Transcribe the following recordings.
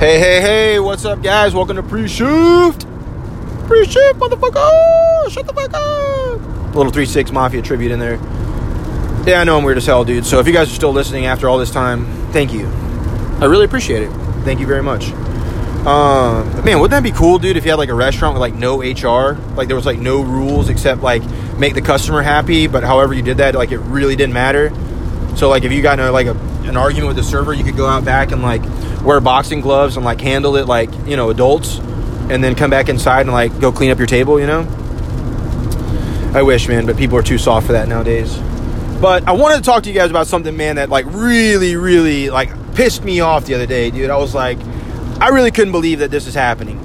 Hey, hey, hey, what's up, guys? Welcome to Pre Shift. Pre Shift, motherfucker. Shut the fuck up. Little 3 6 Mafia tribute in there. Yeah, I know I'm weird as hell, dude. So if you guys are still listening after all this time, thank you. I really appreciate it. Thank you very much. Um, man, wouldn't that be cool, dude? If you had like a restaurant with like no HR, like there was like no rules except like make the customer happy, but however you did that, like it really didn't matter. So like if you got in a, like a, an argument with the server, you could go out back and like wear boxing gloves and like handle it like you know adults, and then come back inside and like go clean up your table. You know. I wish, man, but people are too soft for that nowadays. But I wanted to talk to you guys about something, man, that like really, really like pissed me off the other day, dude. I was like, I really couldn't believe that this is happening.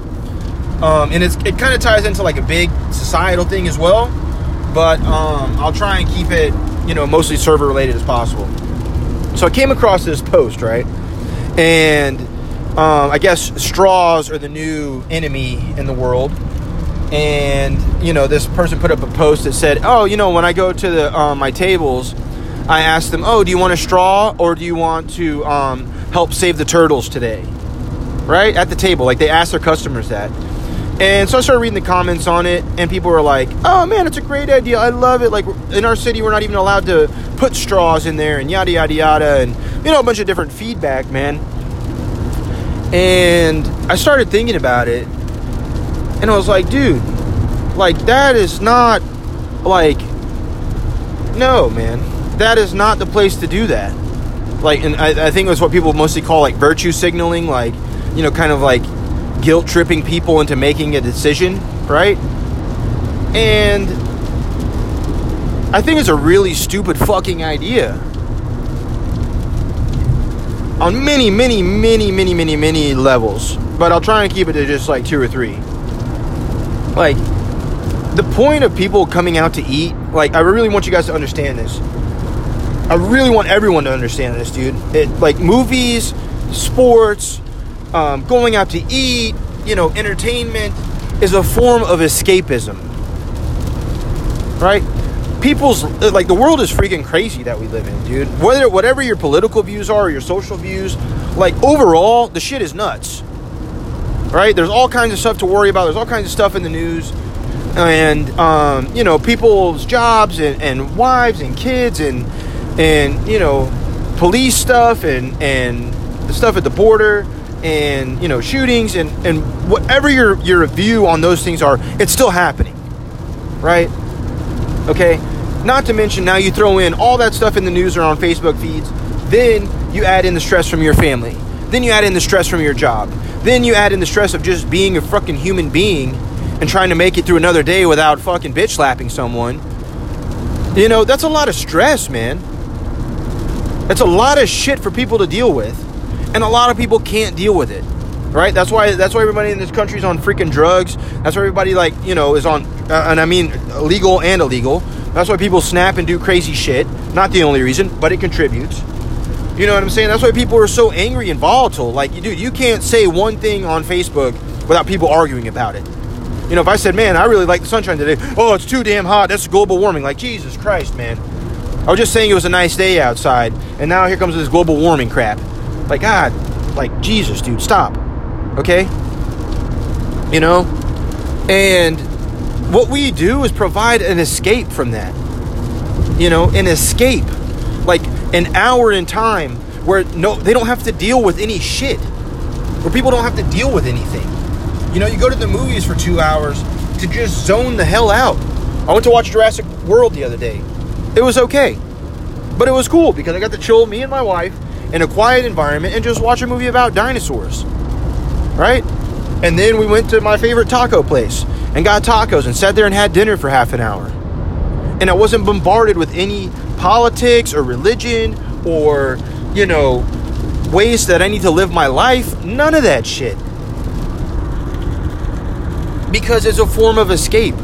Um, and it's, it kind of ties into like a big societal thing as well. But um, I'll try and keep it, you know, mostly server related as possible. So I came across this post, right? And um, I guess straws are the new enemy in the world. And you know, this person put up a post that said, "Oh, you know, when I go to the um, my tables, I ask them, "Oh, do you want a straw or do you want to um, help save the turtles today?" Right at the table, like they ask their customers that. And so I started reading the comments on it, and people were like, "Oh man, it's a great idea. I love it. Like in our city, we're not even allowed to put straws in there, and yada yada yada, and you know, a bunch of different feedback, man." And I started thinking about it, and I was like, "Dude, like that is not like no, man. That is not the place to do that." Like, and I, I think it was what people mostly call like virtue signaling, like you know, kind of like guilt tripping people into making a decision, right? And I think it's a really stupid fucking idea. On many, many, many, many, many, many levels. But I'll try and keep it to just like two or three. Like, the point of people coming out to eat, like, I really want you guys to understand this. I really want everyone to understand this, dude. It, like, movies, sports, um, going out to eat, you know, entertainment is a form of escapism. Right? People's like the world is freaking crazy that we live in, dude. Whether whatever your political views are, your social views, like overall, the shit is nuts. Right? There's all kinds of stuff to worry about. There's all kinds of stuff in the news, and um, you know, people's jobs and, and wives and kids and and you know, police stuff and and the stuff at the border and you know shootings and and whatever your your view on those things are it's still happening right? Okay? Not to mention now you throw in all that stuff in the news or on facebook feeds then you add in the stress from your family. Then you add in the stress from your job. Then you add in the stress of just being a fucking human being and trying to make it through another day without fucking bitch slapping someone. You know that's a lot of stress man. That's a lot of shit for people to deal with and a lot of people can't deal with it right? That's why that's why everybody in this country is on freaking drugs. That's why everybody like you know is on uh, and i mean legal and illegal. That's why people snap and do crazy shit. Not the only reason but it contributes. You know what i'm saying? That's why people are so angry and volatile. Like dude you can't say one thing on facebook without people arguing about it. You know if i said man i really like the sunshine today. Oh it's too damn hot. That's global warming. Like jesus christ man. I was just saying it was a nice day outside and now here comes this global warming crap like, God, like, Jesus, dude, stop. Okay? You know? And what we do is provide an escape from that. You know, an escape. Like an hour in time where no they don't have to deal with any shit. Where people don't have to deal with anything. You know, you go to the movies for two hours to just zone the hell out. I went to watch Jurassic World the other day. It was okay. But it was cool because I got to chill, me and my wife, in a quiet environment and just watch a movie about dinosaurs. Right? And then we went to my favorite taco place and got tacos and sat there and had dinner for half an hour. And I wasn't bombarded with any politics or religion or, you know, ways that I need to live my life. None of that shit. Because it's a form of escape.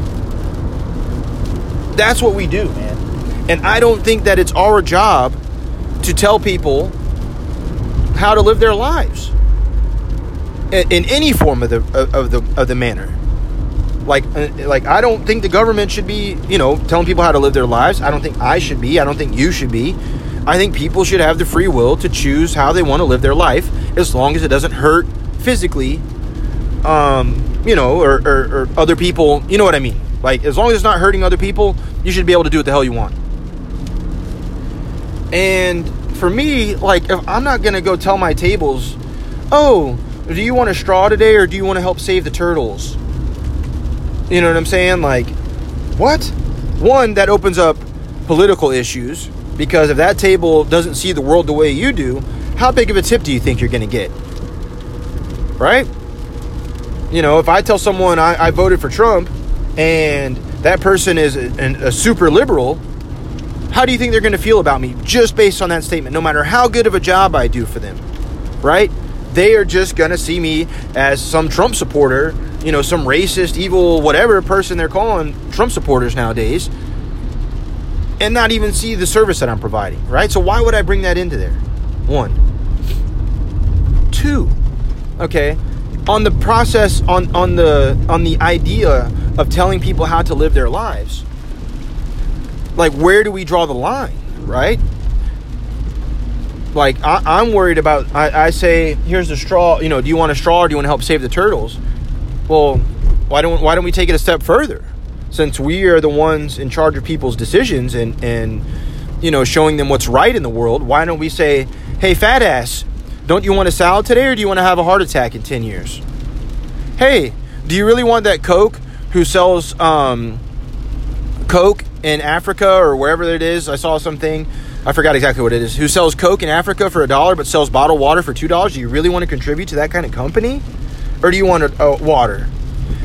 That's what we do, man. And I don't think that it's our job to tell people how to live their lives in, any form of the of the of the manner. Like uh, like I don't think the government should be you know telling people how to live their lives. I don't think I should be. I don't think you should be. I think people should have the free will to choose how they want to live their life as long as it doesn't hurt physically, um, you know, or, or, or other people. You know what I mean? Like, as long as it's not hurting other people, you should be able to do what the hell you want. And for me, like, if I'm not gonna go tell my tables, oh, do you want a straw today or do you want to help save the turtles? You know what I'm saying? Like, what? One, that opens up political issues because if that table doesn't see the world the way you do, how big of a tip do you think you're going to get? Right? You know, if I tell someone I, I voted for Trump and that person is a, a super liberal, how do you think they're going to feel about me just based on that statement, no matter how good of a job I do for them? Right? They are just going to see me as some Trump supporter, you know, some racist, evil, whatever person they're calling Trump supporters nowadays, and not even see the service that I'm providing, right? So why would I bring that into there? One. Two. Okay. On the process on on the on the idea of telling people how to live their lives. Like where do we draw the line, right? Like I, am worried about. I, I say, here's the straw. You know, do you want a straw or do you want to help save the turtles? Well, why don't why don't we take it a step further? Since we are the ones in charge of people's decisions and and you know showing them what's right in the world, why don't we say, hey, fat ass, don't you want a salad today or do you want to have a heart attack in ten years? Hey, do you really want that Coke who sells um, Coke in Africa or wherever it is? I saw something I forgot exactly what it is, who sells Coke in Africa for a dollar but sells bottled water for two dollars, do you really want to contribute to that kind of company? Or do you want a, a water?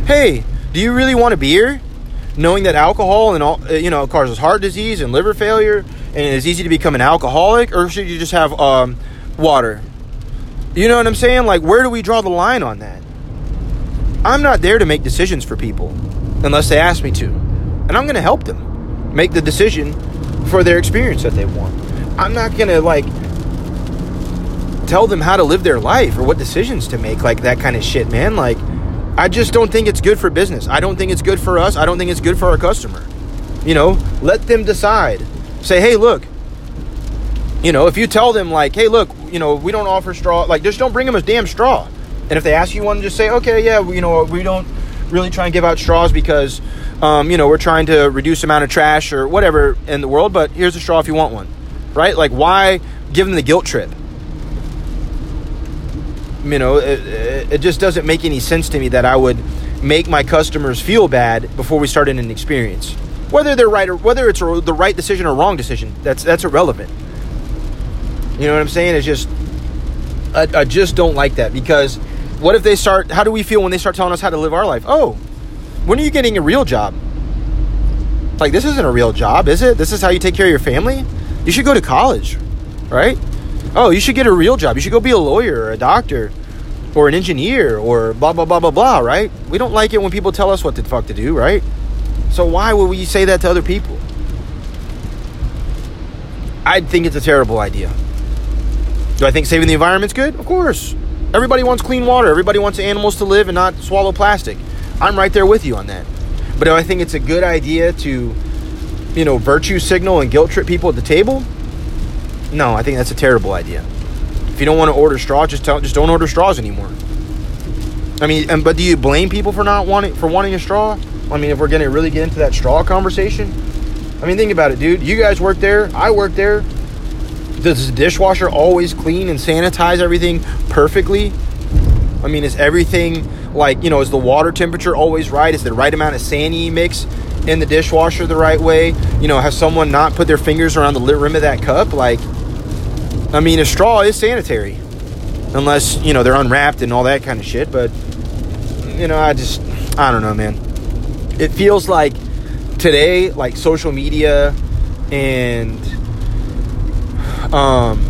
Hey, do you really want a beer? Knowing that alcohol and all, uh, you know, causes heart disease and liver failure, and it's easy to become an alcoholic, or should you just have um, water? You know what I'm saying? Like, where do we draw the line on that? I'm not there to make decisions for people unless they ask me to. And I'm going to help them make the decision for their experience that they want. I'm not going to like tell them how to live their life or what decisions to make, like that kind of shit, man. Like, I just don't think it's good for business. I don't think it's good for us. I don't think it's good for our customer. You know, let them decide. Say, hey, look, you know, if you tell them, like, hey, look, you know, we don't offer straw, like, just don't bring them a damn straw. And if they ask you one, just say, okay, yeah, you know, we don't really try and give out straws because um, you know, we're trying to reduce amount of trash or whatever in the world, but here's a straw if you want one, right? Like, why give them the guilt trip? You know, it, it just doesn't make any sense to me that I would make my customers feel bad before we start an experience. Whether they're right or whether it's the right decision or wrong decision, that's that's irrelevant. You know what I'm saying? It's just I, I just don't like that because what if they start? How do we feel when they start telling us how to live our life? Oh, when are you getting a real job? Like, this isn't a real job, is it? This is how you take care of your family? You should go to college, right? Oh, you should get a real job. You should go be a lawyer or a doctor or an engineer or blah, blah, blah, blah, blah, right? We don't like it when people tell us what the fuck to do, right? So why would we say that to other people? I think it's a terrible idea. Do I think saving the environment's good? Of course. Everybody wants clean water. Everybody wants animals to live and not swallow plastic. I'm right there with you on that. But I think it's a good idea to, you know, virtue signal and guilt trip people at the table? No, I think that's a terrible idea. If you don't want to order straw, just tell, just don't order straws anymore. I mean, and, but do you blame people for not wanting for wanting a straw? I mean, if we're gonna really get into that straw conversation, I mean, think about it, dude. You guys work there. I work there. Does the dishwasher always clean and sanitize everything perfectly? I mean, is everything like you know is the water temperature always right? Is the right amount of sandy mix in the dishwasher the right way? You know has someone not put their fingers around the rim of that cup? Like i mean a straw is sanitary unless you know they're unwrapped and all that kind of shit but you know i just i don't know man. It feels like today like social media and um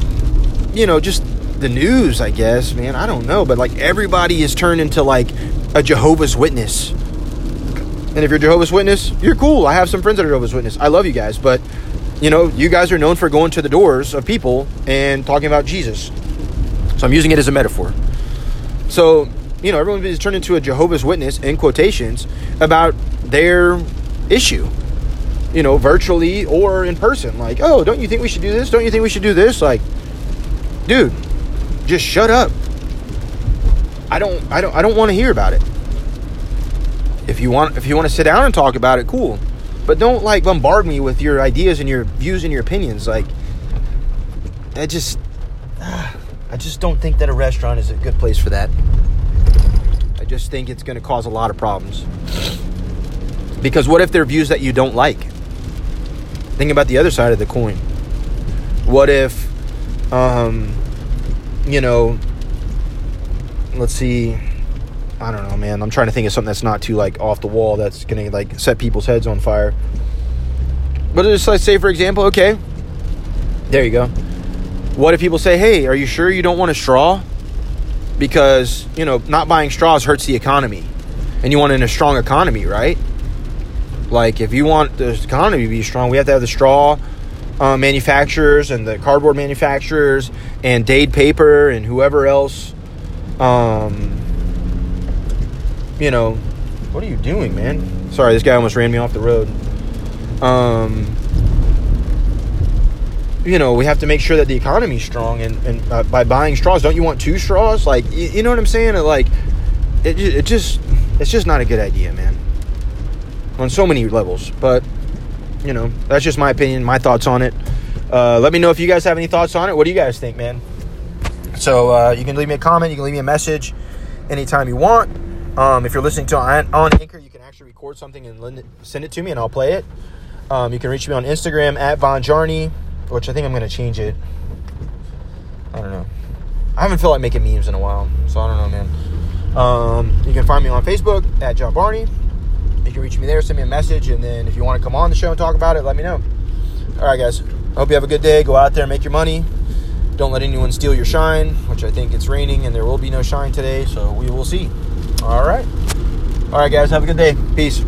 you know just the news, I guess, man. I don't know, but like everybody is turned into like a Jehovah's Witness. And if you're Jehovah's Witness, you're cool. I have some friends that are Jehovah's Witness. I love you guys, but you know, you guys are known for going to the doors of people and talking about Jesus. So I'm using it as a metaphor. So, you know, everyone is turned into a Jehovah's Witness in quotations about their issue. You know, virtually or in person. Like, oh, don't you think we should do this? Don't you think we should do this? Like, dude, just shut up. I don't I don't I don't want to hear about it. If you want if you want to sit down and talk about it, cool. But don't like bombard me with your ideas and your views and your opinions. Like I just ah, I just don't think that a restaurant is a good place for that. I just think it's going to cause a lot of problems. Because what if there are views that you don't like? Think about the other side of the coin. What if um you know let's see I don't know, man. I'm trying to think of something that's not too like off the wall that's gonna like set people's heads on fire. But just let's say, for example, okay, there you go. What if people say, "Hey, are you sure you don't want a straw?" Because you know, not buying straws hurts the economy, and you want in a strong economy, right? Like, if you want the economy to be strong, we have to have the straw uh, manufacturers and the cardboard manufacturers and Dade Paper and whoever else. Um, you know, what are you doing, man? Sorry, this guy almost ran me off the road. Um, you know, we have to make sure that the economy's strong, and, and uh, by buying straws, don't you want two straws? Like, you, you know what I'm saying? Like, it, it just, it's just not a good idea, man. On so many levels, but you know, that's just my opinion, my thoughts on it. Uh, let me know if you guys have any thoughts on it. What do you guys think, man? So uh, you can leave me a comment, you can leave me a message anytime you want. Um, if you're listening to on, on Anchor, you can actually record something and send it to me, and I'll play it. Um, you can reach me on Instagram at Von Jarney, which I think I'm going to change it. I don't know. I haven't felt like making memes in a while, so I don't know, man. Um, you can find me on Facebook at John Barney. You can reach me there, send me a message, and then if you want to come on the show and talk about it, let me know. All right, guys. I hope you have a good day. Go out there make your money. Don't let anyone steal your shine, which I think it's raining and there will be no shine today, so we will see. All right. All right, guys. Have a good day. Peace.